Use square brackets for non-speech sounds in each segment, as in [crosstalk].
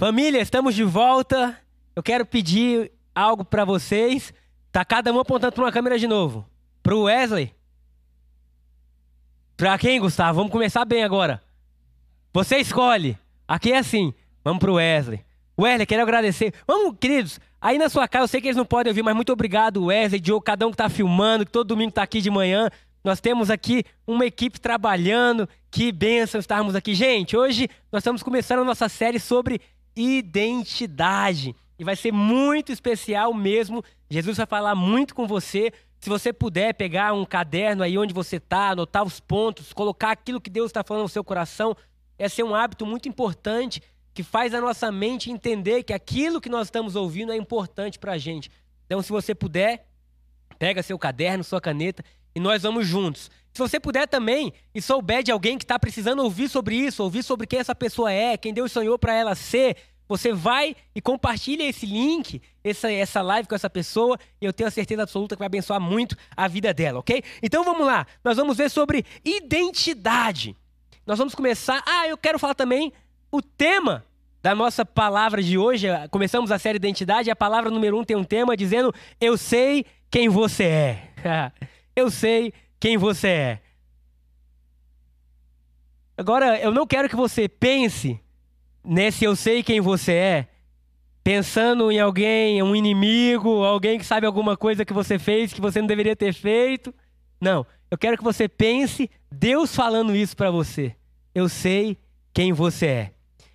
Família, estamos de volta. Eu quero pedir algo para vocês. Tá cada um apontando para uma câmera de novo. Pro Wesley. Pra quem, Gustavo? Vamos começar bem agora. Você escolhe. Aqui é assim. Vamos pro Wesley. Wesley, quero agradecer. Vamos, queridos. Aí na sua casa, eu sei que eles não podem ouvir, mas muito obrigado, Wesley, Diogo, cada um que tá filmando, que todo domingo tá aqui de manhã. Nós temos aqui uma equipe trabalhando. Que bênção estarmos aqui. Gente, hoje nós estamos começando a nossa série sobre identidade. E vai ser muito especial mesmo. Jesus vai falar muito com você. Se você puder pegar um caderno aí onde você está, anotar os pontos, colocar aquilo que Deus está falando no seu coração, esse é um hábito muito importante que faz a nossa mente entender que aquilo que nós estamos ouvindo é importante para a gente. Então, se você puder, pega seu caderno, sua caneta e nós vamos juntos. Se você puder também e souber de alguém que está precisando ouvir sobre isso, ouvir sobre quem essa pessoa é, quem Deus sonhou para ela ser, você vai e compartilha esse link, essa, essa live com essa pessoa, e eu tenho a certeza absoluta que vai abençoar muito a vida dela, ok? Então vamos lá, nós vamos ver sobre identidade. Nós vamos começar. Ah, eu quero falar também o tema da nossa palavra de hoje. Começamos a série Identidade, a palavra número um tem um tema dizendo: Eu sei quem você é. [laughs] eu sei quem você é. Agora, eu não quero que você pense nesse eu sei quem você é, pensando em alguém, um inimigo, alguém que sabe alguma coisa que você fez que você não deveria ter feito. Não, eu quero que você pense Deus falando isso para você. Eu sei quem você é.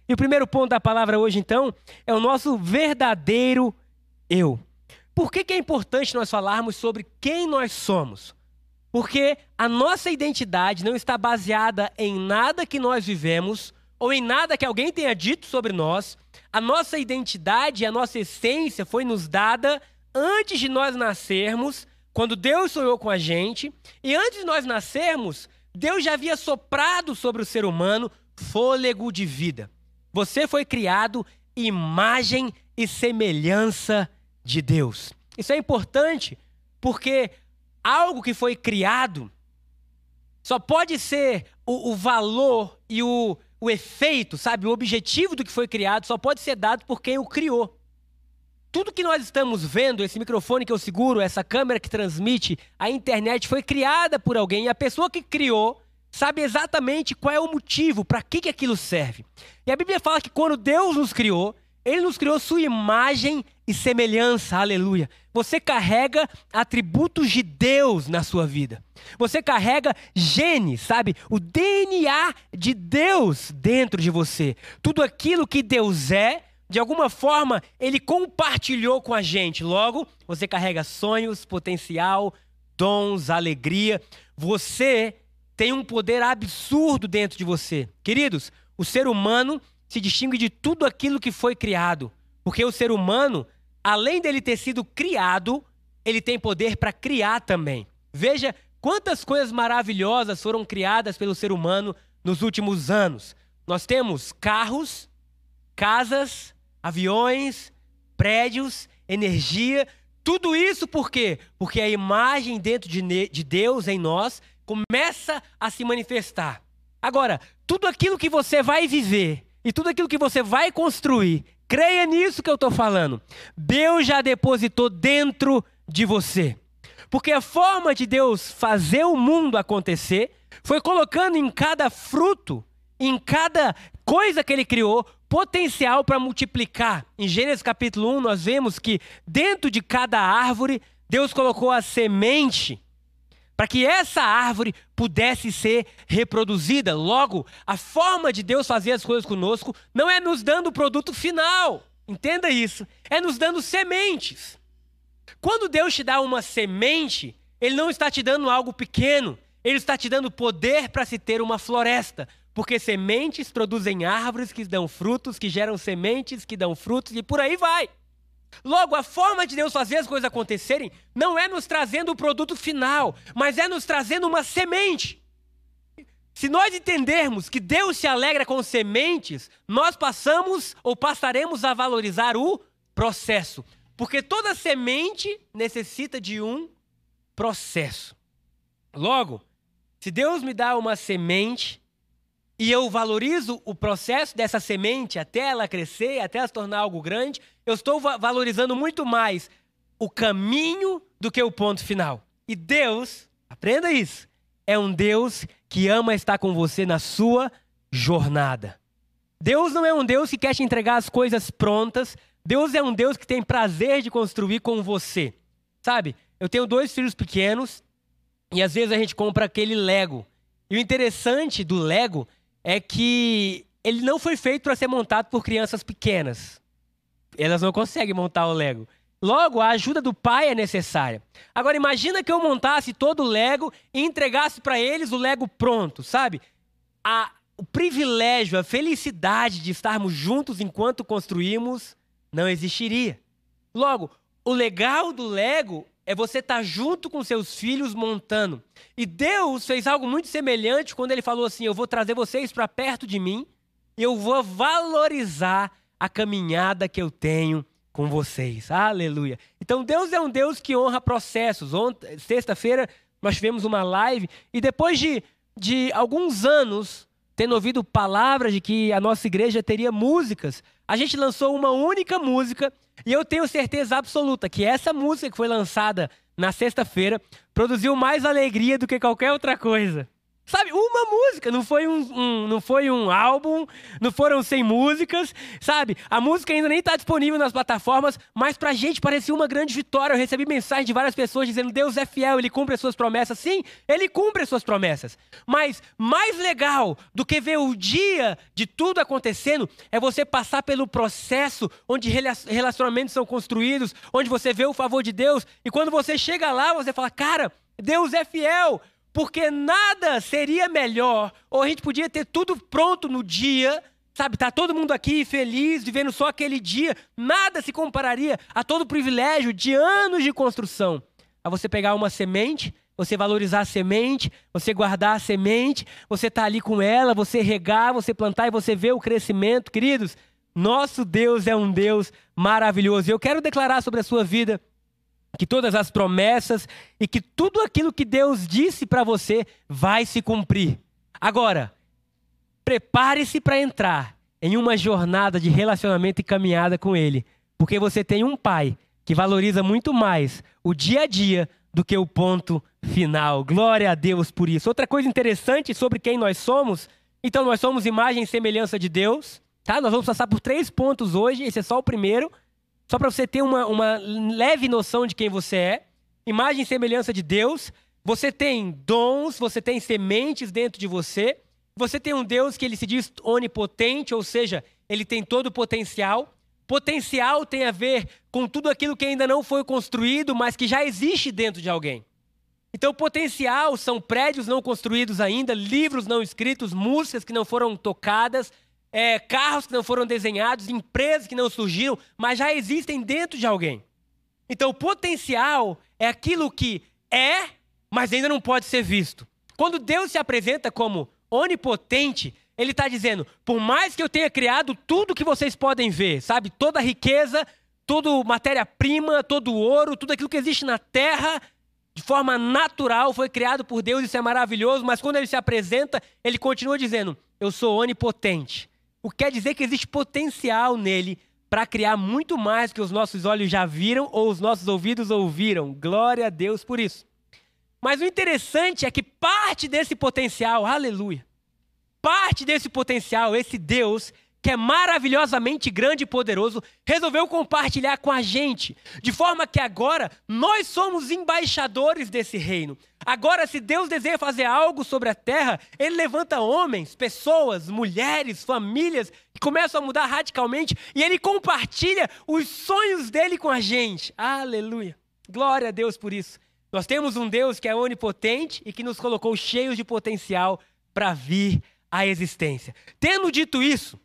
E o primeiro ponto da palavra hoje, então, é o nosso verdadeiro eu. Por que, que é importante nós falarmos sobre quem nós somos? Porque a nossa identidade não está baseada em nada que nós vivemos ou em nada que alguém tenha dito sobre nós. A nossa identidade, a nossa essência foi nos dada antes de nós nascermos, quando Deus sonhou com a gente. E antes de nós nascermos, Deus já havia soprado sobre o ser humano fôlego de vida. Você foi criado imagem e semelhança de Deus. Isso é importante porque algo que foi criado só pode ser o, o valor e o, o efeito, sabe, o objetivo do que foi criado só pode ser dado por quem o criou. Tudo que nós estamos vendo, esse microfone que eu seguro, essa câmera que transmite, a internet foi criada por alguém e a pessoa que criou sabe exatamente qual é o motivo, para que, que aquilo serve. E a Bíblia fala que quando Deus nos criou, ele nos criou sua imagem e semelhança, aleluia. Você carrega atributos de Deus na sua vida. Você carrega genes, sabe? O DNA de Deus dentro de você. Tudo aquilo que Deus é, de alguma forma, ele compartilhou com a gente. Logo, você carrega sonhos, potencial, dons, alegria. Você tem um poder absurdo dentro de você. Queridos, o ser humano se distingue de tudo aquilo que foi criado. Porque o ser humano, além dele ter sido criado, ele tem poder para criar também. Veja quantas coisas maravilhosas foram criadas pelo ser humano nos últimos anos. Nós temos carros, casas, aviões, prédios, energia. Tudo isso por quê? Porque a imagem dentro de, de Deus em nós começa a se manifestar. Agora, tudo aquilo que você vai viver e tudo aquilo que você vai construir, creia nisso que eu estou falando. Deus já depositou dentro de você. Porque a forma de Deus fazer o mundo acontecer foi colocando em cada fruto, em cada coisa que ele criou, potencial para multiplicar. Em Gênesis capítulo 1, nós vemos que dentro de cada árvore, Deus colocou a semente para que essa árvore pudesse ser reproduzida. Logo, a forma de Deus fazer as coisas conosco não é nos dando o produto final. Entenda isso. É nos dando sementes. Quando Deus te dá uma semente, Ele não está te dando algo pequeno. Ele está te dando poder para se ter uma floresta. Porque sementes produzem árvores que dão frutos, que geram sementes que dão frutos e por aí vai. Logo, a forma de Deus fazer as coisas acontecerem não é nos trazendo o produto final, mas é nos trazendo uma semente. Se nós entendermos que Deus se alegra com sementes, nós passamos ou passaremos a valorizar o processo. Porque toda semente necessita de um processo. Logo, se Deus me dá uma semente, e eu valorizo o processo dessa semente até ela crescer, até ela se tornar algo grande, eu estou va valorizando muito mais o caminho do que o ponto final. E Deus, aprenda isso, é um Deus que ama estar com você na sua jornada. Deus não é um Deus que quer te entregar as coisas prontas. Deus é um Deus que tem prazer de construir com você. Sabe? Eu tenho dois filhos pequenos e às vezes a gente compra aquele Lego. E o interessante do Lego é que ele não foi feito para ser montado por crianças pequenas. Elas não conseguem montar o Lego. Logo, a ajuda do pai é necessária. Agora, imagina que eu montasse todo o Lego e entregasse para eles o Lego pronto, sabe? A, o privilégio, a felicidade de estarmos juntos enquanto construímos não existiria. Logo, o legal do Lego é você estar tá junto com seus filhos montando. E Deus fez algo muito semelhante quando ele falou assim: Eu vou trazer vocês para perto de mim e eu vou valorizar a caminhada que eu tenho com vocês. Aleluia. Então Deus é um Deus que honra processos. Sexta-feira nós tivemos uma live e depois de, de alguns anos tendo ouvido palavras de que a nossa igreja teria músicas, a gente lançou uma única música e eu tenho certeza absoluta que essa música que foi lançada na sexta-feira produziu mais alegria do que qualquer outra coisa. Sabe, uma música, não foi um, um, não foi um álbum, não foram 100 músicas, sabe? A música ainda nem está disponível nas plataformas, mas pra gente parecia uma grande vitória. Eu recebi mensagem de várias pessoas dizendo: Deus é fiel, Ele cumpre as suas promessas. Sim, Ele cumpre as suas promessas. Mas mais legal do que ver o dia de tudo acontecendo é você passar pelo processo onde relacionamentos são construídos, onde você vê o favor de Deus, e quando você chega lá, você fala: Cara, Deus é fiel porque nada seria melhor, ou a gente podia ter tudo pronto no dia, sabe? Tá todo mundo aqui feliz, vivendo só aquele dia, nada se compararia a todo o privilégio de anos de construção. A você pegar uma semente, você valorizar a semente, você guardar a semente, você tá ali com ela, você regar, você plantar e você ver o crescimento, queridos. Nosso Deus é um Deus maravilhoso. Eu quero declarar sobre a sua vida que todas as promessas e que tudo aquilo que Deus disse para você vai se cumprir. Agora, prepare-se para entrar em uma jornada de relacionamento e caminhada com Ele, porque você tem um Pai que valoriza muito mais o dia a dia do que o ponto final. Glória a Deus por isso. Outra coisa interessante sobre quem nós somos, então nós somos imagem e semelhança de Deus, tá? Nós vamos passar por três pontos hoje, esse é só o primeiro. Só para você ter uma, uma leve noção de quem você é. Imagem e semelhança de Deus. Você tem dons, você tem sementes dentro de você. Você tem um Deus que ele se diz onipotente, ou seja, ele tem todo o potencial. Potencial tem a ver com tudo aquilo que ainda não foi construído, mas que já existe dentro de alguém. Então, potencial são prédios não construídos ainda, livros não escritos, músicas que não foram tocadas, é, carros que não foram desenhados, empresas que não surgiram, mas já existem dentro de alguém. Então, o potencial é aquilo que é, mas ainda não pode ser visto. Quando Deus se apresenta como onipotente, ele está dizendo: por mais que eu tenha criado tudo que vocês podem ver, sabe? Toda a riqueza, toda matéria-prima, todo o ouro, tudo aquilo que existe na terra, de forma natural, foi criado por Deus, isso é maravilhoso, mas quando ele se apresenta, ele continua dizendo: Eu sou onipotente. O que quer dizer que existe potencial nele para criar muito mais que os nossos olhos já viram ou os nossos ouvidos ouviram. Glória a Deus por isso. Mas o interessante é que parte desse potencial, aleluia, parte desse potencial, esse Deus que é maravilhosamente grande e poderoso, resolveu compartilhar com a gente, de forma que agora nós somos embaixadores desse reino. Agora, se Deus deseja fazer algo sobre a terra, Ele levanta homens, pessoas, mulheres, famílias, que começam a mudar radicalmente, e Ele compartilha os sonhos dele com a gente. Aleluia! Glória a Deus por isso. Nós temos um Deus que é onipotente e que nos colocou cheios de potencial para vir à existência. Tendo dito isso,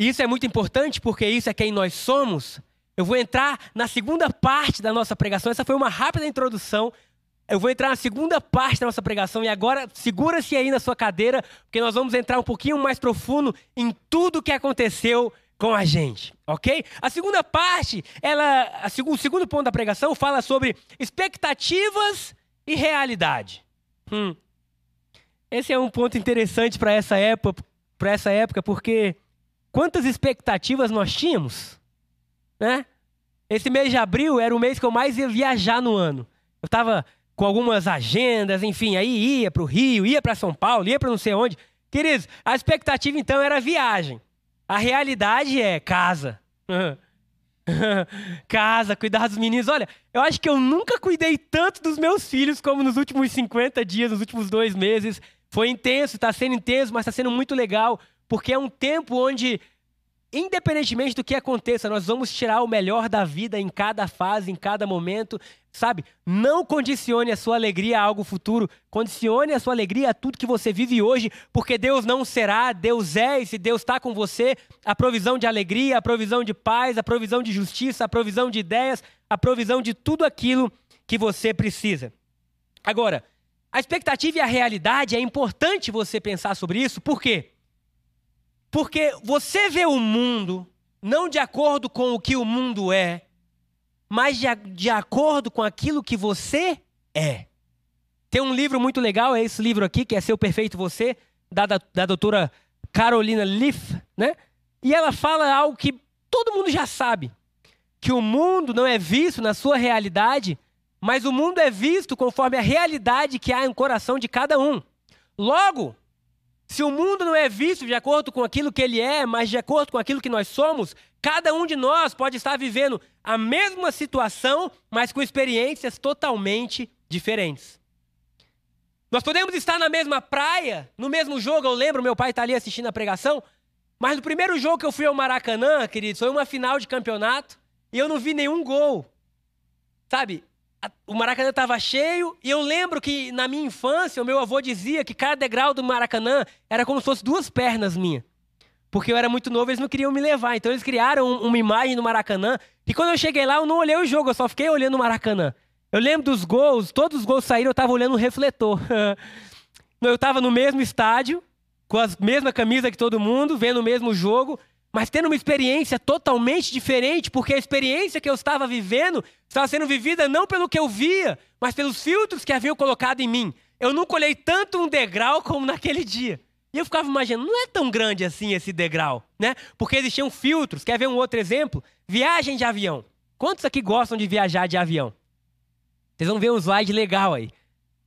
e isso é muito importante porque isso é quem nós somos. Eu vou entrar na segunda parte da nossa pregação. Essa foi uma rápida introdução. Eu vou entrar na segunda parte da nossa pregação e agora segura-se aí na sua cadeira, porque nós vamos entrar um pouquinho mais profundo em tudo o que aconteceu com a gente, ok? A segunda parte, ela, a, o segundo ponto da pregação fala sobre expectativas e realidade. Hum. esse é um ponto interessante para essa época, para essa época, porque quantas expectativas nós tínhamos, né? Esse mês de abril era o mês que eu mais ia viajar no ano. Eu estava com algumas agendas, enfim, aí ia para o Rio, ia para São Paulo, ia para não sei onde. Queridos, a expectativa então era viagem. A realidade é casa. [laughs] casa, cuidar dos meninos. Olha, eu acho que eu nunca cuidei tanto dos meus filhos como nos últimos 50 dias, nos últimos dois meses. Foi intenso, está sendo intenso, mas está sendo muito legal, porque é um tempo onde independentemente do que aconteça, nós vamos tirar o melhor da vida em cada fase, em cada momento, sabe? Não condicione a sua alegria a algo futuro, condicione a sua alegria a tudo que você vive hoje, porque Deus não será, Deus é, e se Deus está com você, a provisão de alegria, a provisão de paz, a provisão de justiça, a provisão de ideias, a provisão de tudo aquilo que você precisa. Agora, a expectativa e a realidade é importante você pensar sobre isso, por quê? Porque você vê o mundo não de acordo com o que o mundo é, mas de, de acordo com aquilo que você é. Tem um livro muito legal, é esse livro aqui, que é Seu Perfeito Você, da, da, da doutora Carolina Leaf, né? E ela fala algo que todo mundo já sabe: que o mundo não é visto na sua realidade, mas o mundo é visto conforme a realidade que há no coração de cada um. Logo, se o mundo não é visto de acordo com aquilo que ele é, mas de acordo com aquilo que nós somos, cada um de nós pode estar vivendo a mesma situação, mas com experiências totalmente diferentes. Nós podemos estar na mesma praia, no mesmo jogo. Eu lembro, meu pai está ali assistindo a pregação, mas no primeiro jogo que eu fui ao Maracanã, queridos, foi uma final de campeonato e eu não vi nenhum gol. Sabe? O Maracanã estava cheio e eu lembro que na minha infância o meu avô dizia que cada degrau do Maracanã era como se fosse duas pernas minhas. Porque eu era muito novo, eles não queriam me levar. Então eles criaram uma imagem do Maracanã. E quando eu cheguei lá, eu não olhei o jogo, eu só fiquei olhando o Maracanã. Eu lembro dos gols, todos os gols saíram, eu estava olhando o refletor. [laughs] eu estava no mesmo estádio, com a mesma camisa que todo mundo, vendo o mesmo jogo, mas tendo uma experiência totalmente diferente, porque a experiência que eu estava vivendo estava sendo vivida não pelo que eu via, mas pelos filtros que haviam colocado em mim. Eu nunca olhei tanto um degrau como naquele dia. E eu ficava imaginando, não é tão grande assim esse degrau, né? Porque existiam filtros. Quer ver um outro exemplo? Viagem de avião. Quantos aqui gostam de viajar de avião? Vocês vão ver um slide legal aí.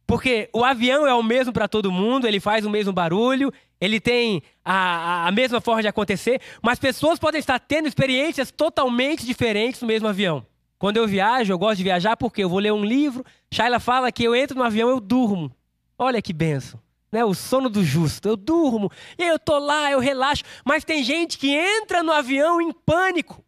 Porque o avião é o mesmo para todo mundo, ele faz o mesmo barulho, ele tem a, a, mesma forma de acontecer, mas pessoas podem estar tendo experiências totalmente diferentes no mesmo avião. Quando eu viajo, eu gosto de viajar porque eu vou ler um livro. Shaila fala que eu entro no avião, eu durmo. Olha que benção. Né? O sono do justo. Eu durmo. E eu tô lá, eu relaxo. Mas tem gente que entra no avião em pânico.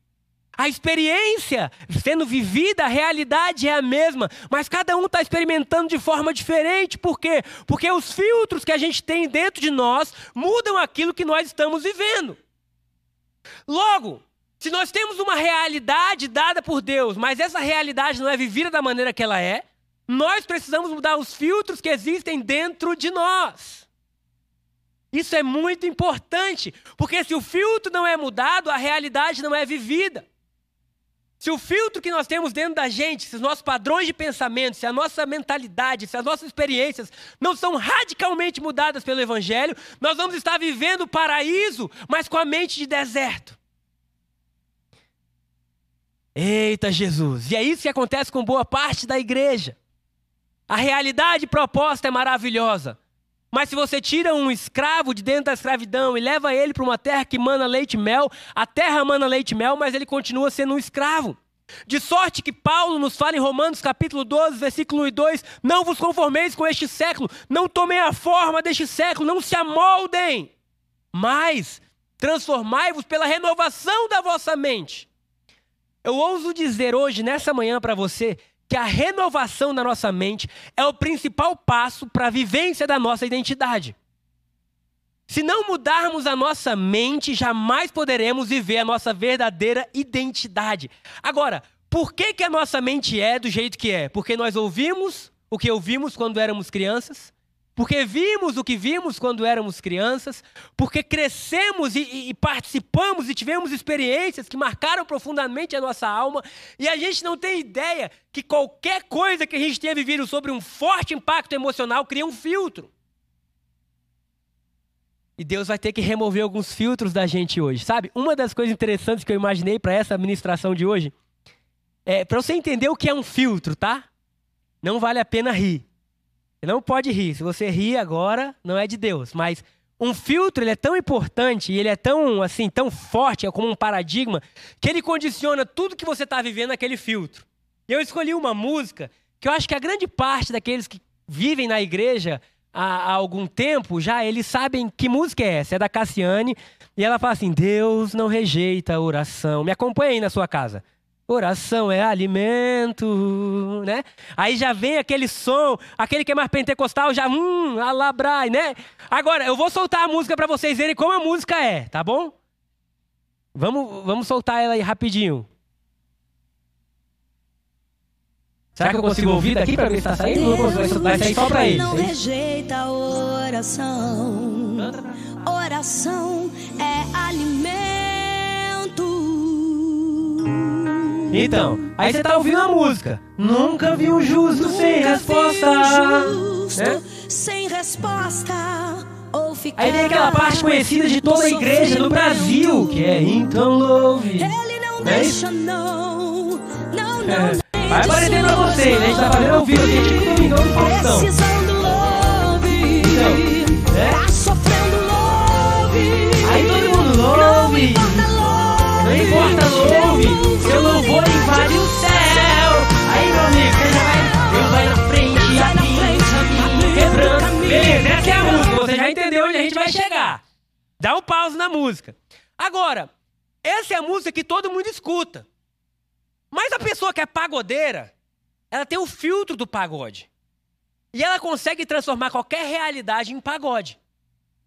A experiência sendo vivida, a realidade é a mesma, mas cada um está experimentando de forma diferente. Por quê? Porque os filtros que a gente tem dentro de nós mudam aquilo que nós estamos vivendo. Logo, se nós temos uma realidade dada por Deus, mas essa realidade não é vivida da maneira que ela é, nós precisamos mudar os filtros que existem dentro de nós. Isso é muito importante, porque se o filtro não é mudado, a realidade não é vivida. Se o filtro que nós temos dentro da gente, se os nossos padrões de pensamento, se a nossa mentalidade, se as nossas experiências não são radicalmente mudadas pelo Evangelho, nós vamos estar vivendo o paraíso, mas com a mente de deserto. Eita Jesus! E é isso que acontece com boa parte da igreja. A realidade proposta é maravilhosa. Mas se você tira um escravo de dentro da escravidão e leva ele para uma terra que mana leite e mel, a terra mana leite e mel, mas ele continua sendo um escravo. De sorte que Paulo nos fala em Romanos capítulo 12, versículo 1 e 2: Não vos conformeis com este século, não tomem a forma deste século, não se amoldem, mas transformai-vos pela renovação da vossa mente. Eu ouso dizer hoje, nessa manhã, para você, que a renovação da nossa mente é o principal passo para a vivência da nossa identidade. Se não mudarmos a nossa mente, jamais poderemos viver a nossa verdadeira identidade. Agora, por que, que a nossa mente é do jeito que é? Porque nós ouvimos o que ouvimos quando éramos crianças, porque vimos o que vimos quando éramos crianças, porque crescemos e, e, e, participamos e tivemos experiências que marcaram profundamente a nossa alma, e a gente não tem ideia que qualquer coisa que a gente tenha vivido sobre um forte impacto emocional cria um filtro. E Deus vai ter que remover alguns filtros da gente hoje, sabe? Uma das coisas interessantes que eu imaginei para essa administração de hoje é para você entender o que é um filtro, tá? Não vale a pena rir. Não pode rir. Se você rir agora, não é de Deus. Mas um filtro ele é tão importante e ele é tão assim tão forte, é como um paradigma que ele condiciona tudo que você está vivendo naquele filtro. E eu escolhi uma música que eu acho que a grande parte daqueles que vivem na igreja há, há algum tempo, já eles sabem que música é essa. É da Cassiane. E ela fala assim: Deus não rejeita a oração. Me acompanha aí na sua casa. Oração é alimento, né? Aí já vem aquele som, aquele que é mais pentecostal, já, hum, alabrai, né? Agora, eu vou soltar a música para vocês verem como a música é, tá bom? Vamos, vamos soltar ela aí rapidinho. Será que eu consigo ouvir daqui para ver se tá saindo? Não vai sair só para eles. Não rejeita oração. Oração é alimento. Então, aí você tá ouvindo a música. Nunca vi um justo sem resposta. Justo, né? sem resposta. Ou ficar Aí vem aquela parte conhecida de toda a igreja no Brasil, que é Então Louve. Ele não Né? deixa, não. Não, não. É. Vai aparecer pra vocês, né? A gente tá fazendo ao vivo aqui, tipo Domingão do Faustão. Seu louvor invade o céu. Aí, meu amigo, você já vai, Deus vai na frente, Vai na frente, quebrando. Beleza, essa é a música, você já entendeu onde a gente vai chegar. Dá um pause na música. Agora, essa é a música que todo mundo escuta. Mas a pessoa que é pagodeira, ela tem o filtro do pagode. E ela consegue transformar qualquer realidade em pagode.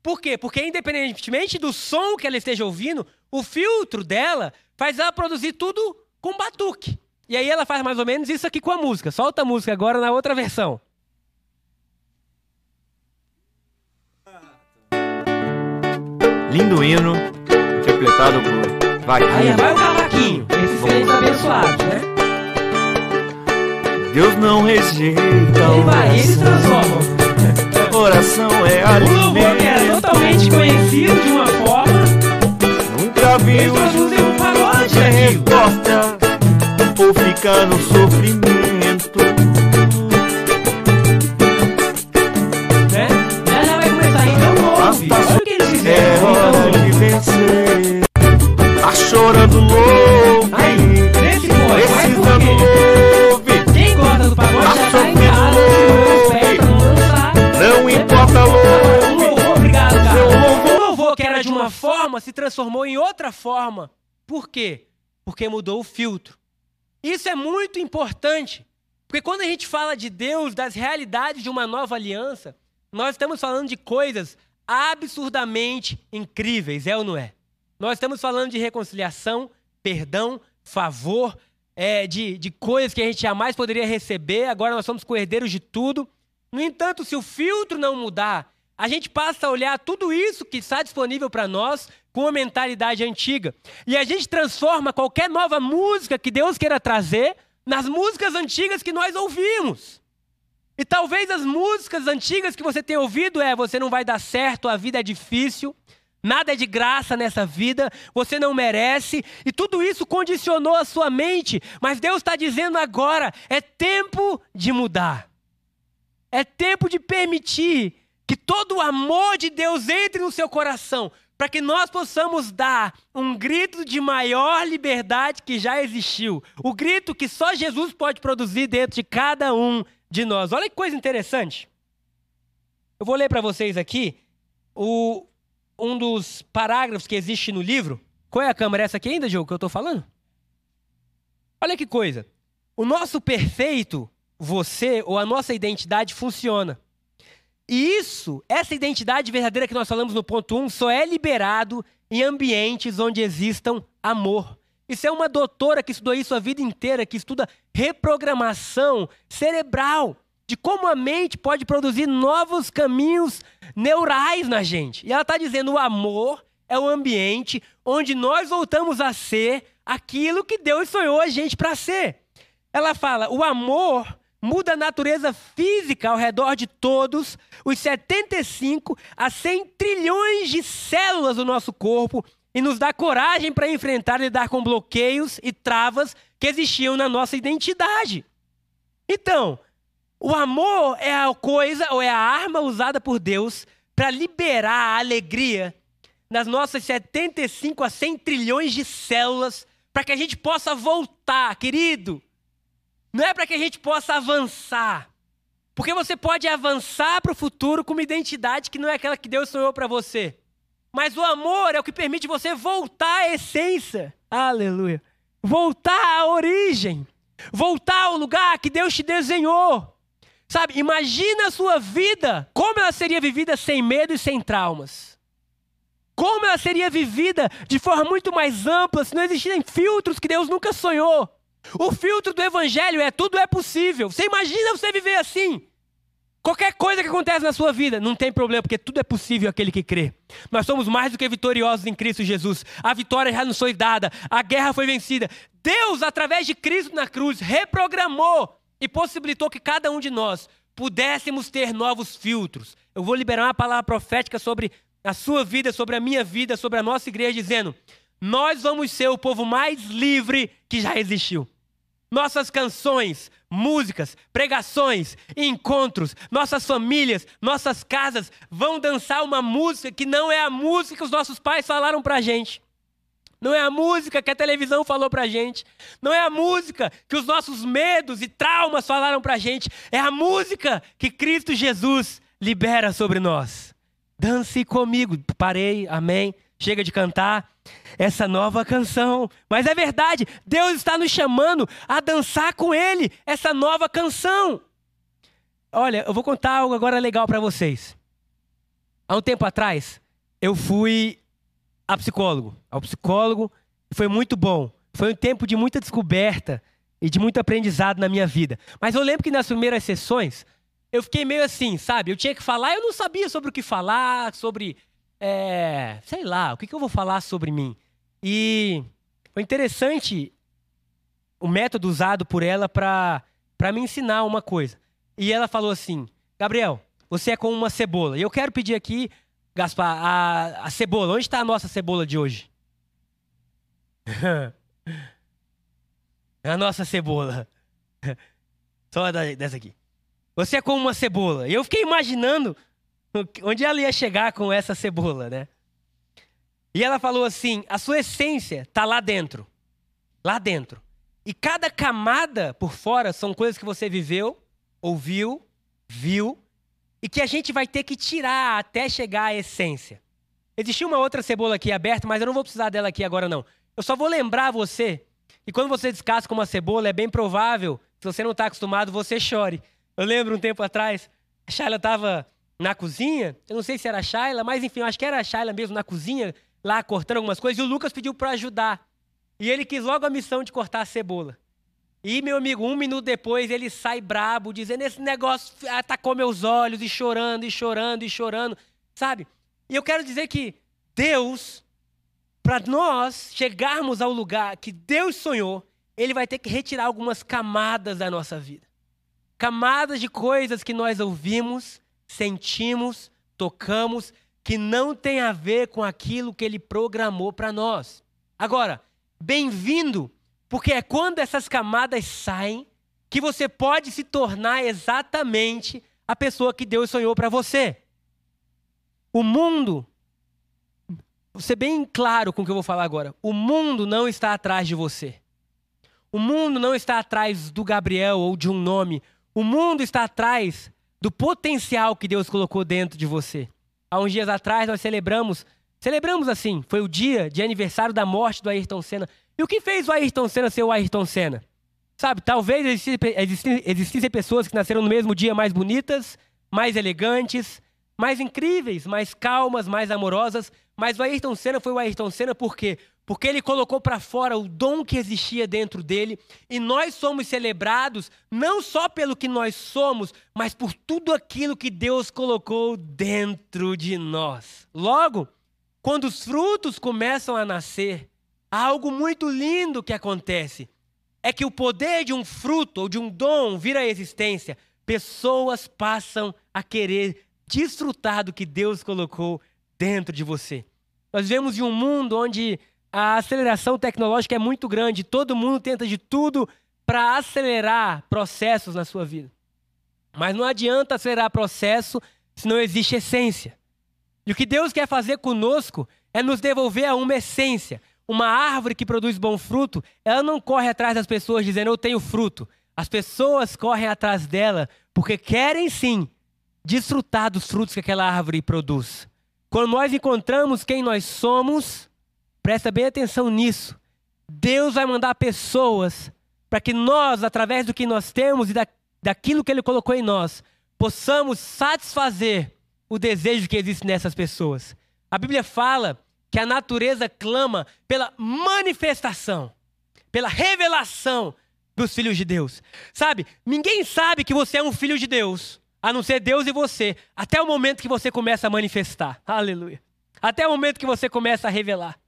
Por quê? Porque independentemente do som que ela esteja ouvindo, o filtro dela faz ela produzir tudo com batuque. E aí ela faz mais ou menos isso aqui com a música. Solta a música agora na outra versão. Lindo hino, interpretado por Aí Vaguinho. vai o cavaquinho. Esses três abençoados, né? Deus não rejeita Aí vai, eles oração. transformam. [laughs] Oração é O louvor que era alimento. totalmente conhecido de uma forma, Nunca vi eles daquilo. resposta ou ficar no sofrimento. né? Ela já vai começar, então ouve. Olha o que eles É hora de vencer. Tá chorando nesse ponto, vai Precisando louve. Quem gosta do pagode Tá já tá em casa, não. Não importa O louve. louvor, obrigado, cara. O louvor que era de uma forma se transformou em outra forma. Por quê? Porque mudou o filtro. Isso é muito importante. Porque quando a gente fala de Deus, das realidades de uma nova aliança, nós estamos falando de coisas absurdamente incríveis, é ou não é? Nós estamos falando de reconciliação, perdão, favor, é, de, de coisas que a gente jamais poderia receber, agora nós somos coerdeiros de tudo. No entanto, se o filtro não mudar, a gente passa a olhar tudo isso que está disponível para nós com uma mentalidade antiga. E a gente transforma qualquer nova música que Deus queira trazer nas músicas antigas que nós ouvimos. E talvez as músicas antigas que você tem ouvido é: você não vai dar certo, a vida é difícil, nada é de graça nessa vida, você não merece, e tudo isso condicionou a sua mente. Mas Deus está dizendo agora: é tempo de mudar. É tempo de permitir que todo o amor de Deus entre no seu coração, para que nós possamos dar um grito de maior liberdade que já existiu. O grito que só Jesus pode produzir dentro de cada um de nós. Olha que coisa interessante. Eu vou ler para vocês aqui o, um dos parágrafos que existe no livro. Qual é a câmera? Essa aqui ainda, Diogo, que eu estou falando? Olha que coisa. O nosso perfeito, você ou a nossa identidade funciona. E isso, essa identidade verdadeira que nós falamos no ponto 1, só é liberado em ambientes onde existam amor. Isso é uma doutora que estudou isso a vida inteira, que estuda reprogramação cerebral, de como a mente pode produzir novos caminhos neurais na gente. E ela está dizendo: o amor é o ambiente onde nós voltamos a ser aquilo que Deus sonhou a gente para ser. Ela fala: o amor muda a natureza física ao redor de todos os 75 a 100 trilhões de células do nosso corpo e nos dá coragem para enfrentar e lidar com bloqueios e travas que existiam na nossa identidade. Então, o amor é a coisa ou é a arma usada por Deus para liberar a alegria nas nossas 75 a 100 trilhões de células para que a gente possa voltar, querido. Não é para que a gente possa avançar. Porque você pode avançar para o futuro com uma identidade que não é aquela que Deus sonhou para você. Mas o amor é o que permite você voltar à essência. Aleluia. Voltar à origem. Voltar ao lugar que Deus te desenhou. Sabe, imagina a sua vida, como ela seria vivida sem medo e sem traumas. Como ela seria vivida de forma muito mais ampla se não existissem filtros que Deus nunca sonhou. O filtro do evangelho é tudo é possível. Você imagina você viver assim? Qualquer coisa que acontece na sua vida, não tem problema, porque tudo é possível aquele que crê. Nós somos mais do que vitoriosos em Cristo Jesus. A vitória já nos foi dada, a guerra foi vencida. Deus, através de Cristo na cruz, reprogramou e possibilitou que cada um de nós pudéssemos ter novos filtros. Eu vou liberar uma palavra profética sobre a sua vida, sobre a minha vida, sobre a nossa igreja, dizendo: nós vamos ser o povo mais livre que já existiu. Nossas canções, músicas, pregações, encontros, nossas famílias, nossas casas vão dançar uma música que não é a música que os nossos pais falaram pra gente. Não é a música que a televisão falou pra gente. Não é a música que os nossos medos e traumas falaram pra gente. É a música que Cristo Jesus libera sobre nós. Dance comigo. Parei, amém. Chega de cantar essa nova canção. Mas é verdade, Deus está nos chamando a dançar com Ele essa nova canção. Olha, eu vou contar algo agora legal para vocês. Há um tempo atrás, eu fui a psicólogo, ao psicólogo, foi muito bom. Foi um tempo de muita descoberta e de muito aprendizado na minha vida. Mas eu lembro que nas primeiras sessões, eu fiquei meio assim, sabe? Eu tinha que falar, eu não sabia sobre o que falar, sobre é, sei lá, o que, que eu vou falar sobre mim? E foi interessante o método usado por ela para me ensinar uma coisa. E ela falou assim: Gabriel, você é como uma cebola. E eu quero pedir aqui, Gaspar, a, a cebola. Onde está a nossa cebola de hoje? [laughs] a nossa cebola. [laughs] Só dessa aqui. Você é como uma cebola. E eu fiquei imaginando [laughs] onde ela ia chegar com essa cebola, né? E ela falou assim: a sua essência está lá dentro. Lá dentro. E cada camada por fora são coisas que você viveu, ouviu, viu, e que a gente vai ter que tirar até chegar à essência. Existia uma outra cebola aqui aberta, mas eu não vou precisar dela aqui agora, não. Eu só vou lembrar você que quando você descasca uma cebola, é bem provável, se você não está acostumado, você chore. Eu lembro um tempo atrás, a Shayla estava na cozinha. Eu não sei se era a Shayla, mas enfim, acho que era a Shayla mesmo na cozinha, lá cortando algumas coisas. E o Lucas pediu para ajudar. E ele quis logo a missão de cortar a cebola. E, meu amigo, um minuto depois ele sai brabo, dizendo: Esse negócio atacou meus olhos, e chorando, e chorando, e chorando, sabe? E eu quero dizer que Deus, para nós chegarmos ao lugar que Deus sonhou, Ele vai ter que retirar algumas camadas da nossa vida camadas de coisas que nós ouvimos, sentimos, tocamos, que não tem a ver com aquilo que ele programou para nós. Agora, bem-vindo, porque é quando essas camadas saem que você pode se tornar exatamente a pessoa que Deus sonhou para você. O mundo, vou ser bem claro com o que eu vou falar agora. O mundo não está atrás de você. O mundo não está atrás do Gabriel ou de um nome. O mundo está atrás do potencial que Deus colocou dentro de você. Há uns dias atrás nós celebramos, celebramos assim, foi o dia de aniversário da morte do Ayrton Senna. E o que fez o Ayrton Senna ser o Ayrton Senna? Sabe, talvez existissem, existissem pessoas que nasceram no mesmo dia mais bonitas, mais elegantes, mais incríveis, mais calmas, mais amorosas, mas o Ayrton Senna foi o Ayrton Senna por quê? Porque ele colocou para fora o dom que existia dentro dele, e nós somos celebrados não só pelo que nós somos, mas por tudo aquilo que Deus colocou dentro de nós. Logo, quando os frutos começam a nascer, há algo muito lindo que acontece. é que o poder de um fruto ou de um dom vir à existência, pessoas passam a querer desfrutar do que Deus colocou dentro de você. Nós vivemos em um mundo onde a aceleração tecnológica é muito grande, todo mundo tenta de tudo para acelerar processos na sua vida. Mas não adianta acelerar processo se não existe essência. E o que Deus quer fazer conosco é nos devolver a uma essência. Uma árvore que produz bom fruto, ela não corre atrás das pessoas dizendo eu tenho fruto. As pessoas correm atrás dela porque querem sim desfrutar dos frutos que aquela árvore produz. Quando nós encontramos quem nós somos, presta bem atenção nisso. Deus vai mandar pessoas para que nós, através do que nós temos e da, daquilo que Ele colocou em nós, possamos satisfazer o desejo que existe nessas pessoas. A Bíblia fala que a natureza clama pela manifestação, pela revelação dos filhos de Deus. Sabe, ninguém sabe que você é um filho de Deus, a não ser Deus e você, até o momento que você começa a manifestar. Aleluia. Até o momento que você começa a revelar.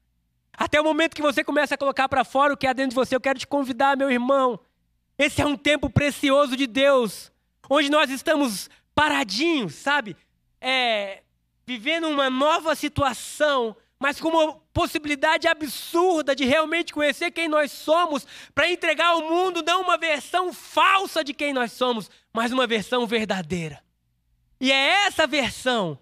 Até o momento que você começa a colocar para fora o que há dentro de você. Eu quero te convidar, meu irmão. Esse é um tempo precioso de Deus, onde nós estamos paradinhos, sabe? É, vivendo uma nova situação, mas com uma possibilidade absurda de realmente conhecer quem nós somos, para entregar ao mundo não uma versão falsa de quem nós somos, mas uma versão verdadeira. E é essa versão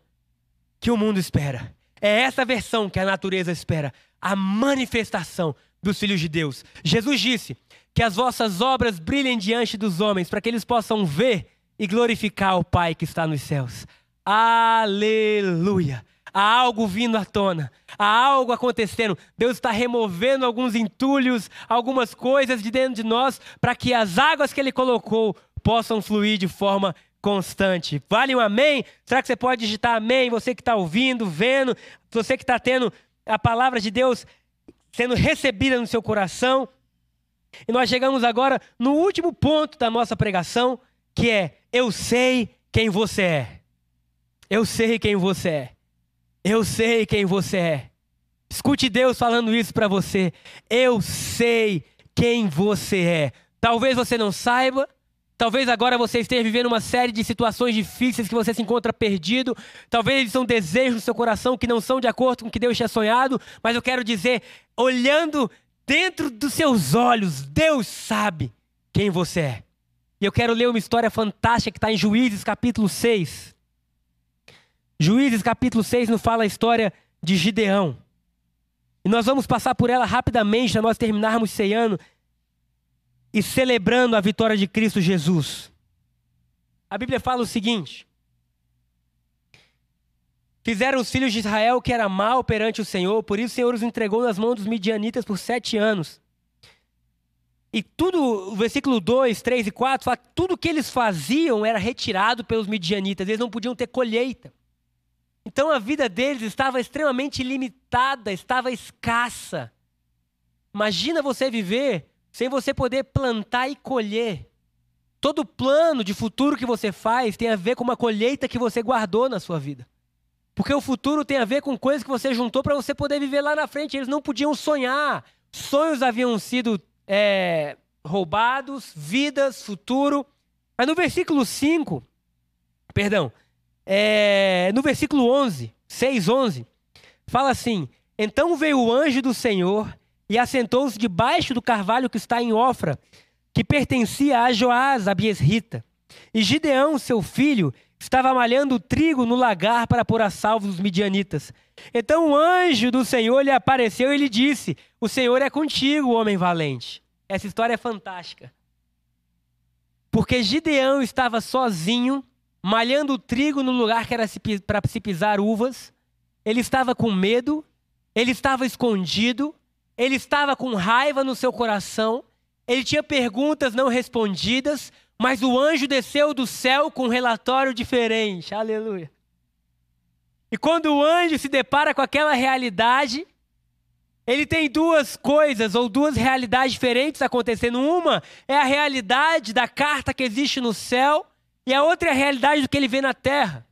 que o mundo espera. É essa versão que a natureza espera. A manifestação dos filhos de Deus. Jesus disse que as vossas obras brilhem diante dos homens, para que eles possam ver e glorificar o Pai que está nos céus. Aleluia! Há algo vindo à tona, há algo acontecendo. Deus está removendo alguns entulhos, algumas coisas de dentro de nós, para que as águas que Ele colocou possam fluir de forma constante. Vale um amém? Será que você pode digitar amém? Você que está ouvindo, vendo, você que está tendo a palavra de Deus sendo recebida no seu coração. E nós chegamos agora no último ponto da nossa pregação, que é: Eu sei quem você é. Eu sei quem você é. Eu sei quem você é. Escute Deus falando isso para você. Eu sei quem você é. Talvez você não saiba, Talvez agora você esteja vivendo uma série de situações difíceis que você se encontra perdido. Talvez eles são desejos no seu coração que não são de acordo com o que Deus tinha sonhado. Mas eu quero dizer, olhando dentro dos seus olhos, Deus sabe quem você é. E eu quero ler uma história fantástica que está em Juízes capítulo 6. Juízes capítulo 6 nos fala a história de Gideão. E nós vamos passar por ela rapidamente para nós terminarmos ceando e celebrando a vitória de Cristo Jesus. A Bíblia fala o seguinte: Fizeram os filhos de Israel que era mal perante o Senhor, por isso o Senhor os entregou nas mãos dos midianitas por sete anos. E tudo, o versículo 2, 3 e 4 fala tudo que eles faziam era retirado pelos midianitas, eles não podiam ter colheita. Então a vida deles estava extremamente limitada, estava escassa. Imagina você viver sem você poder plantar e colher. Todo plano de futuro que você faz tem a ver com uma colheita que você guardou na sua vida. Porque o futuro tem a ver com coisas que você juntou para você poder viver lá na frente. Eles não podiam sonhar. Sonhos haviam sido é, roubados, vidas, futuro. Mas no versículo 5, perdão, é, no versículo 11, 6, 11, fala assim: Então veio o anjo do Senhor e assentou-se debaixo do carvalho que está em Ofra, que pertencia a Joás, a Biesrita. E Gideão, seu filho, estava malhando trigo no lagar para pôr a salvo os midianitas. Então o anjo do Senhor lhe apareceu e lhe disse: O Senhor é contigo, homem valente. Essa história é fantástica. Porque Gideão estava sozinho, malhando trigo no lugar que era para se pisar uvas. Ele estava com medo, ele estava escondido, ele estava com raiva no seu coração, ele tinha perguntas não respondidas, mas o anjo desceu do céu com um relatório diferente. Aleluia. E quando o anjo se depara com aquela realidade, ele tem duas coisas ou duas realidades diferentes acontecendo. Uma é a realidade da carta que existe no céu, e a outra é a realidade do que ele vê na terra.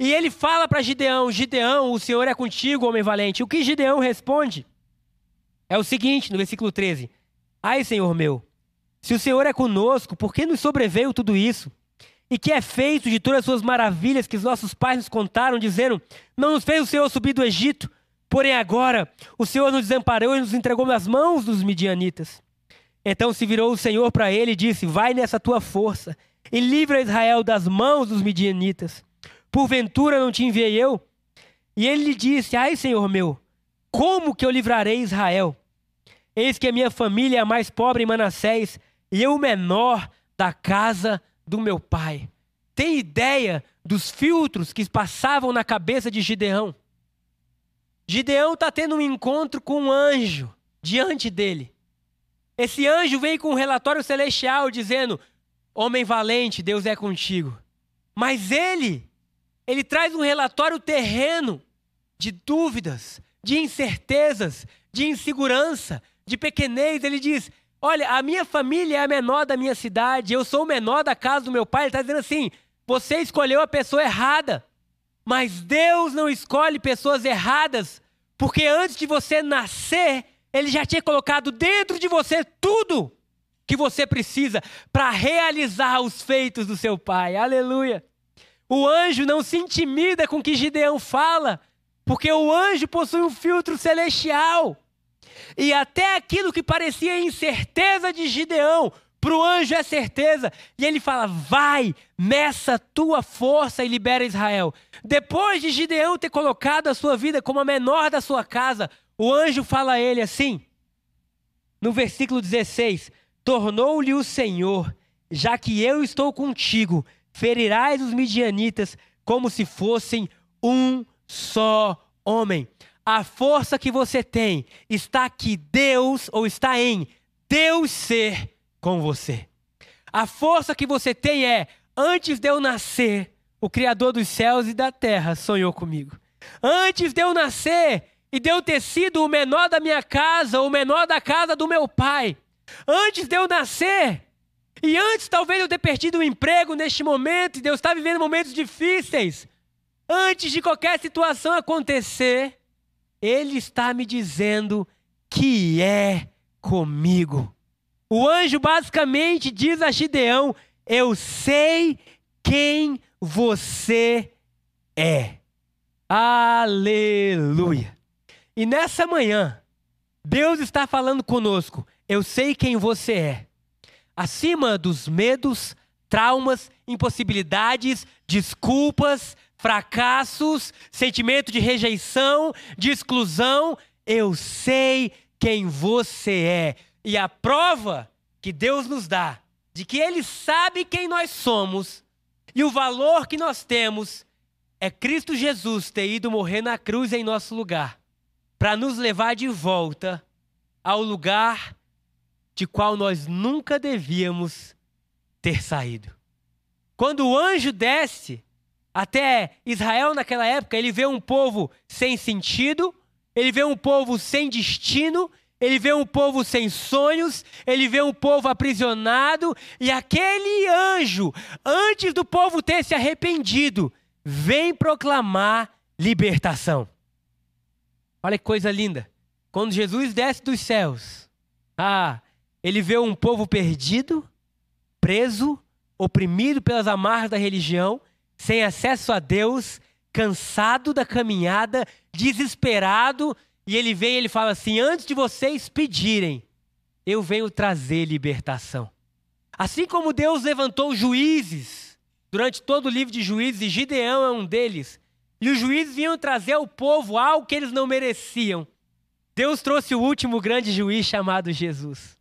E ele fala para Gideão: Gideão, o Senhor é contigo, homem valente. O que Gideão responde? É o seguinte, no versículo 13: Ai, Senhor meu, se o Senhor é conosco, por que nos sobreveio tudo isso? E que é feito de todas as suas maravilhas que os nossos pais nos contaram, dizendo: Não nos fez o Senhor subir do Egito, porém agora o Senhor nos desamparou e nos entregou nas mãos dos midianitas. Então se virou o Senhor para ele e disse: Vai nessa tua força e livra Israel das mãos dos midianitas. Porventura não te enviei eu? E ele lhe disse: Ai, Senhor meu, como que eu livrarei Israel? Eis que a minha família é a mais pobre em Manassés, e eu o menor da casa do meu pai. Tem ideia dos filtros que passavam na cabeça de Gideão? Gideão está tendo um encontro com um anjo diante dele. Esse anjo vem com um relatório celestial dizendo: Homem valente, Deus é contigo. Mas ele, ele traz um relatório terreno de dúvidas, de incertezas, de insegurança, de pequenez. Ele diz: Olha, a minha família é a menor da minha cidade, eu sou o menor da casa do meu pai. Ele está dizendo assim: você escolheu a pessoa errada. Mas Deus não escolhe pessoas erradas, porque antes de você nascer, Ele já tinha colocado dentro de você tudo que você precisa para realizar os feitos do seu pai. Aleluia. O anjo não se intimida com o que Gideão fala, porque o anjo possui um filtro celestial. E até aquilo que parecia incerteza de Gideão, para o anjo é certeza. E ele fala: Vai, meça tua força e libera Israel. Depois de Gideão ter colocado a sua vida como a menor da sua casa, o anjo fala a ele assim, no versículo 16: Tornou-lhe o Senhor, já que eu estou contigo, ferirás os midianitas como se fossem um só homem. A força que você tem está que Deus, ou está em Deus ser com você. A força que você tem é, antes de eu nascer, o Criador dos céus e da terra sonhou comigo. Antes de eu nascer e de eu ter sido o menor da minha casa, o menor da casa do meu pai. Antes de eu nascer, e antes talvez eu ter perdido o emprego neste momento, e Deus está vivendo momentos difíceis. Antes de qualquer situação acontecer, Ele está me dizendo que é comigo. O anjo basicamente diz a Gideão: Eu sei quem você é. Aleluia. E nessa manhã, Deus está falando conosco: Eu sei quem você é. Acima dos medos, traumas, impossibilidades, desculpas, fracassos, sentimento de rejeição, de exclusão, eu sei quem você é. E a prova que Deus nos dá de que Ele sabe quem nós somos e o valor que nós temos é Cristo Jesus ter ido morrer na cruz em nosso lugar para nos levar de volta ao lugar de qual nós nunca devíamos ter saído. Quando o anjo desce até Israel naquela época, ele vê um povo sem sentido, ele vê um povo sem destino, ele vê um povo sem sonhos, ele vê um povo aprisionado, e aquele anjo, antes do povo ter se arrependido, vem proclamar libertação. Olha que coisa linda. Quando Jesus desce dos céus, ah, ele vê um povo perdido, preso, oprimido pelas amarras da religião, sem acesso a Deus, cansado da caminhada, desesperado, e ele vem e ele fala assim: antes de vocês pedirem, eu venho trazer libertação. Assim como Deus levantou juízes durante todo o livro de juízes, e Gideão é um deles, e os juízes vinham trazer ao povo algo que eles não mereciam. Deus trouxe o último grande juiz chamado Jesus.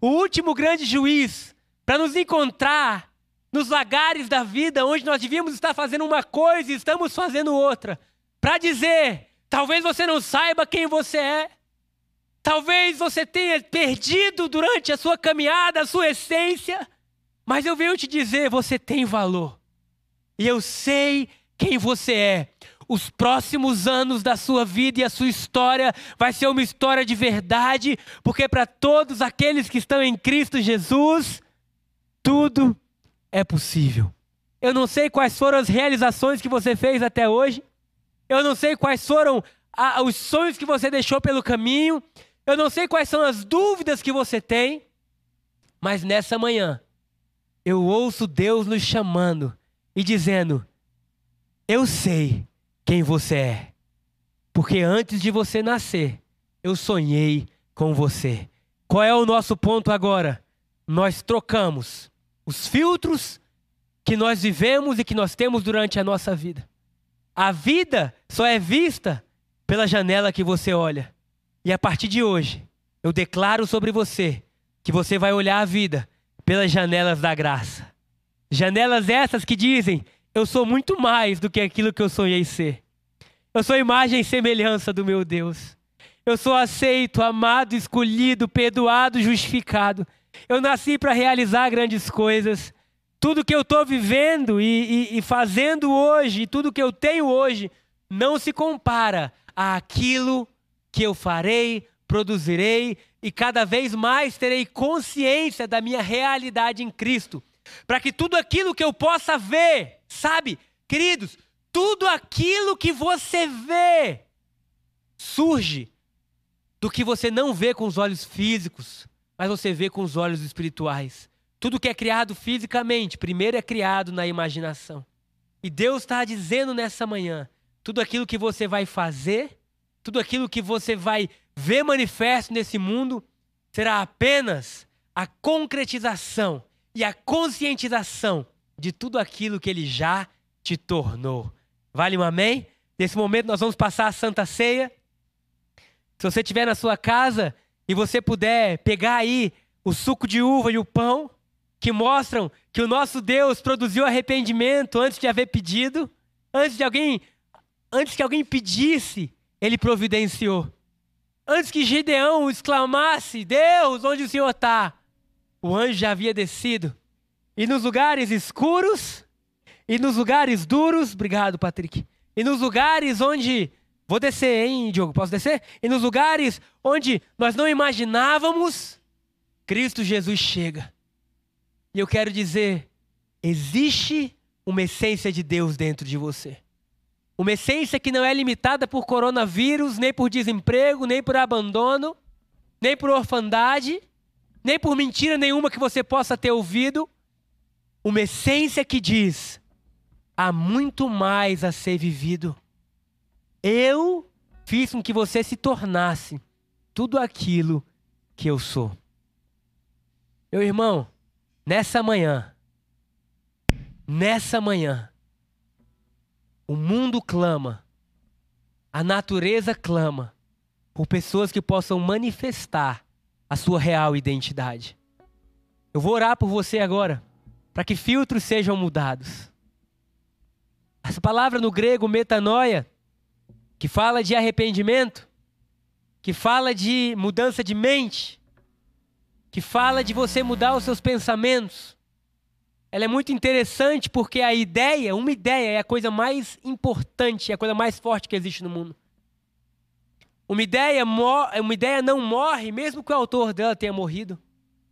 O último grande juiz para nos encontrar nos lagares da vida, onde nós devíamos estar fazendo uma coisa e estamos fazendo outra, para dizer: Talvez você não saiba quem você é. Talvez você tenha perdido durante a sua caminhada a sua essência. Mas eu venho te dizer: você tem valor. E eu sei quem você é. Os próximos anos da sua vida e a sua história vai ser uma história de verdade, porque para todos aqueles que estão em Cristo Jesus, tudo é possível. Eu não sei quais foram as realizações que você fez até hoje. Eu não sei quais foram a, os sonhos que você deixou pelo caminho. Eu não sei quais são as dúvidas que você tem, mas nessa manhã eu ouço Deus nos chamando e dizendo: Eu sei quem você é, porque antes de você nascer, eu sonhei com você. Qual é o nosso ponto agora? Nós trocamos os filtros que nós vivemos e que nós temos durante a nossa vida. A vida só é vista pela janela que você olha. E a partir de hoje, eu declaro sobre você que você vai olhar a vida pelas janelas da graça. Janelas essas que dizem: Eu sou muito mais do que aquilo que eu sonhei ser. Eu sou imagem e semelhança do meu Deus. Eu sou aceito, amado, escolhido, perdoado, justificado. Eu nasci para realizar grandes coisas. Tudo que eu estou vivendo e, e, e fazendo hoje, tudo que eu tenho hoje, não se compara àquilo que eu farei, produzirei e cada vez mais terei consciência da minha realidade em Cristo. Para que tudo aquilo que eu possa ver, sabe, queridos, tudo aquilo que você vê surge do que você não vê com os olhos físicos, mas você vê com os olhos espirituais. Tudo que é criado fisicamente, primeiro é criado na imaginação. E Deus está dizendo nessa manhã: tudo aquilo que você vai fazer, tudo aquilo que você vai ver manifesto nesse mundo, será apenas a concretização e a conscientização de tudo aquilo que Ele já te tornou. Vale um amém? Nesse momento nós vamos passar a Santa Ceia. Se você estiver na sua casa e você puder pegar aí o suco de uva e o pão, que mostram que o nosso Deus produziu arrependimento antes de haver pedido, antes de alguém, antes que alguém pedisse, ele providenciou. Antes que Gideão exclamasse: Deus, onde o Senhor está? O anjo já havia descido. E nos lugares escuros, e nos lugares duros, obrigado, Patrick. E nos lugares onde Vou descer, hein, Diogo? Posso descer? E nos lugares onde nós não imaginávamos, Cristo Jesus chega. E eu quero dizer: existe uma essência de Deus dentro de você. Uma essência que não é limitada por coronavírus, nem por desemprego, nem por abandono, nem por orfandade, nem por mentira nenhuma que você possa ter ouvido. Uma essência que diz: há muito mais a ser vivido. Eu fiz com que você se tornasse tudo aquilo que eu sou. Meu irmão, nessa manhã, nessa manhã, o mundo clama, a natureza clama por pessoas que possam manifestar a sua real identidade. Eu vou orar por você agora, para que filtros sejam mudados. Essa palavra no grego, metanoia, que fala de arrependimento, que fala de mudança de mente, que fala de você mudar os seus pensamentos. Ela é muito interessante porque a ideia, uma ideia, é a coisa mais importante, é a coisa mais forte que existe no mundo. Uma ideia, uma ideia não morre, mesmo que o autor dela tenha morrido.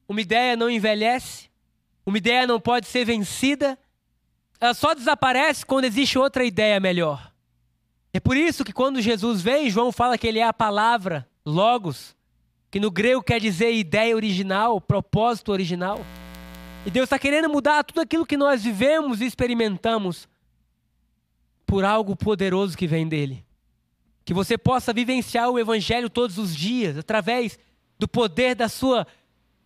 Uma ideia não envelhece. Uma ideia não pode ser vencida. Ela só desaparece quando existe outra ideia melhor. É por isso que quando Jesus vem, João fala que ele é a palavra, logos, que no grego quer dizer ideia original, propósito original. E Deus está querendo mudar tudo aquilo que nós vivemos e experimentamos por algo poderoso que vem dele. Que você possa vivenciar o evangelho todos os dias, através do poder da sua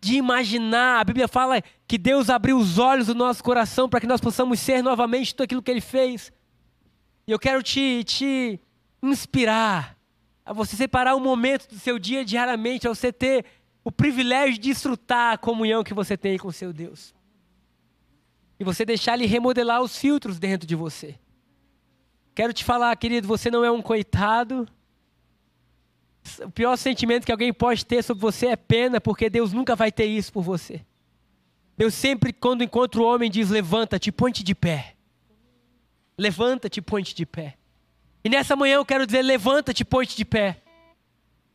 de imaginar. A Bíblia fala que Deus abriu os olhos do nosso coração para que nós possamos ser novamente tudo aquilo que ele fez. E eu quero te, te inspirar a você separar um momento do seu dia diariamente, a você ter o privilégio de desfrutar a comunhão que você tem com o seu Deus. E você deixar ele remodelar os filtros dentro de você. Quero te falar, querido, você não é um coitado. O pior sentimento que alguém pode ter sobre você é pena, porque Deus nunca vai ter isso por você. Deus sempre, quando encontra o homem, diz: levanta-te, põe-te de pé. Levanta-te e põe-te de pé. E nessa manhã eu quero dizer: levanta-te e põe-te de pé.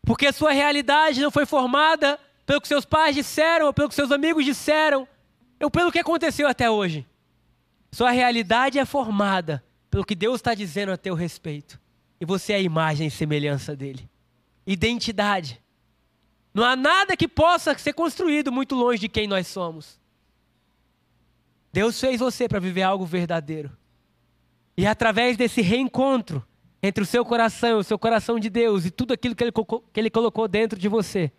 Porque a sua realidade não foi formada pelo que seus pais disseram, ou pelo que seus amigos disseram, ou pelo que aconteceu até hoje. Sua realidade é formada pelo que Deus está dizendo a teu respeito. E você é a imagem e semelhança dele. Identidade. Não há nada que possa ser construído muito longe de quem nós somos. Deus fez você para viver algo verdadeiro. E através desse reencontro entre o seu coração, o seu coração de Deus e tudo aquilo que ele, co- que ele colocou dentro de você,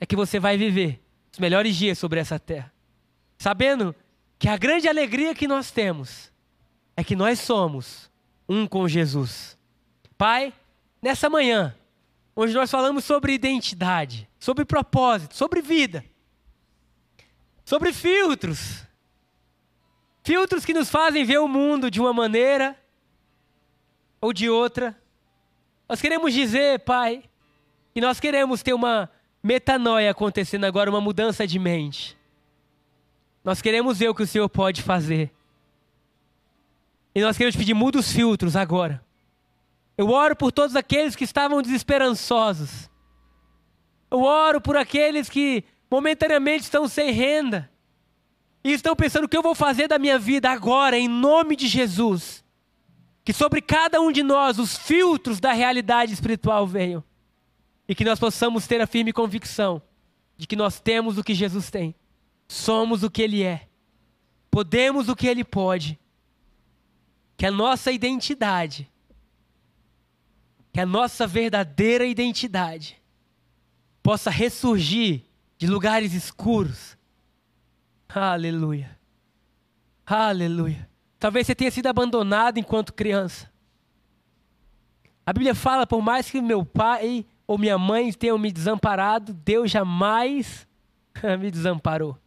é que você vai viver os melhores dias sobre essa terra. Sabendo que a grande alegria que nós temos é que nós somos um com Jesus. Pai, nessa manhã, onde nós falamos sobre identidade, sobre propósito, sobre vida, sobre filtros, filtros que nos fazem ver o mundo de uma maneira ou de outra. Nós queremos dizer, Pai, que nós queremos ter uma metanoia acontecendo agora, uma mudança de mente. Nós queremos ver o que o Senhor pode fazer. E nós queremos pedir, muda os filtros agora. Eu oro por todos aqueles que estavam desesperançosos. Eu oro por aqueles que momentaneamente estão sem renda. E estão pensando o que eu vou fazer da minha vida agora, em nome de Jesus. Que sobre cada um de nós os filtros da realidade espiritual venham. E que nós possamos ter a firme convicção de que nós temos o que Jesus tem. Somos o que Ele é. Podemos o que Ele pode. Que a nossa identidade, que a nossa verdadeira identidade, possa ressurgir de lugares escuros. Aleluia. Aleluia. Talvez você tenha sido abandonado enquanto criança. A Bíblia fala: por mais que meu pai ou minha mãe tenham me desamparado, Deus jamais [laughs] me desamparou.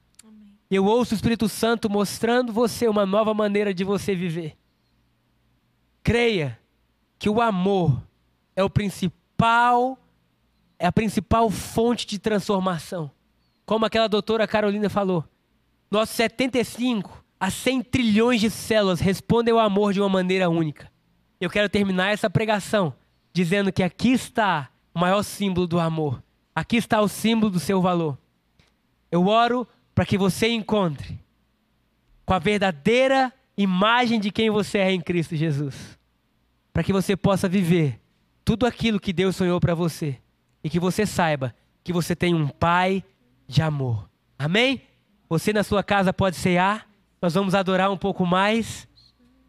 Eu ouço o Espírito Santo mostrando você uma nova maneira de você viver. Creia que o amor é o principal, é a principal fonte de transformação. Como aquela doutora Carolina falou, nossos 75 a 100 trilhões de células respondem ao amor de uma maneira única. Eu quero terminar essa pregação dizendo que aqui está o maior símbolo do amor. Aqui está o símbolo do seu valor. Eu oro para que você encontre com a verdadeira imagem de quem você é em Cristo Jesus. Para que você possa viver tudo aquilo que Deus sonhou para você. E que você saiba que você tem um Pai de amor. Amém? Você na sua casa pode cear. Nós vamos adorar um pouco mais.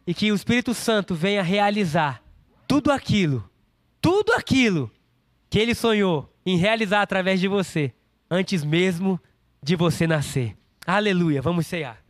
E que o Espírito Santo venha realizar tudo aquilo, tudo aquilo que ele sonhou em realizar através de você, antes mesmo de você nascer. Aleluia. Vamos cear.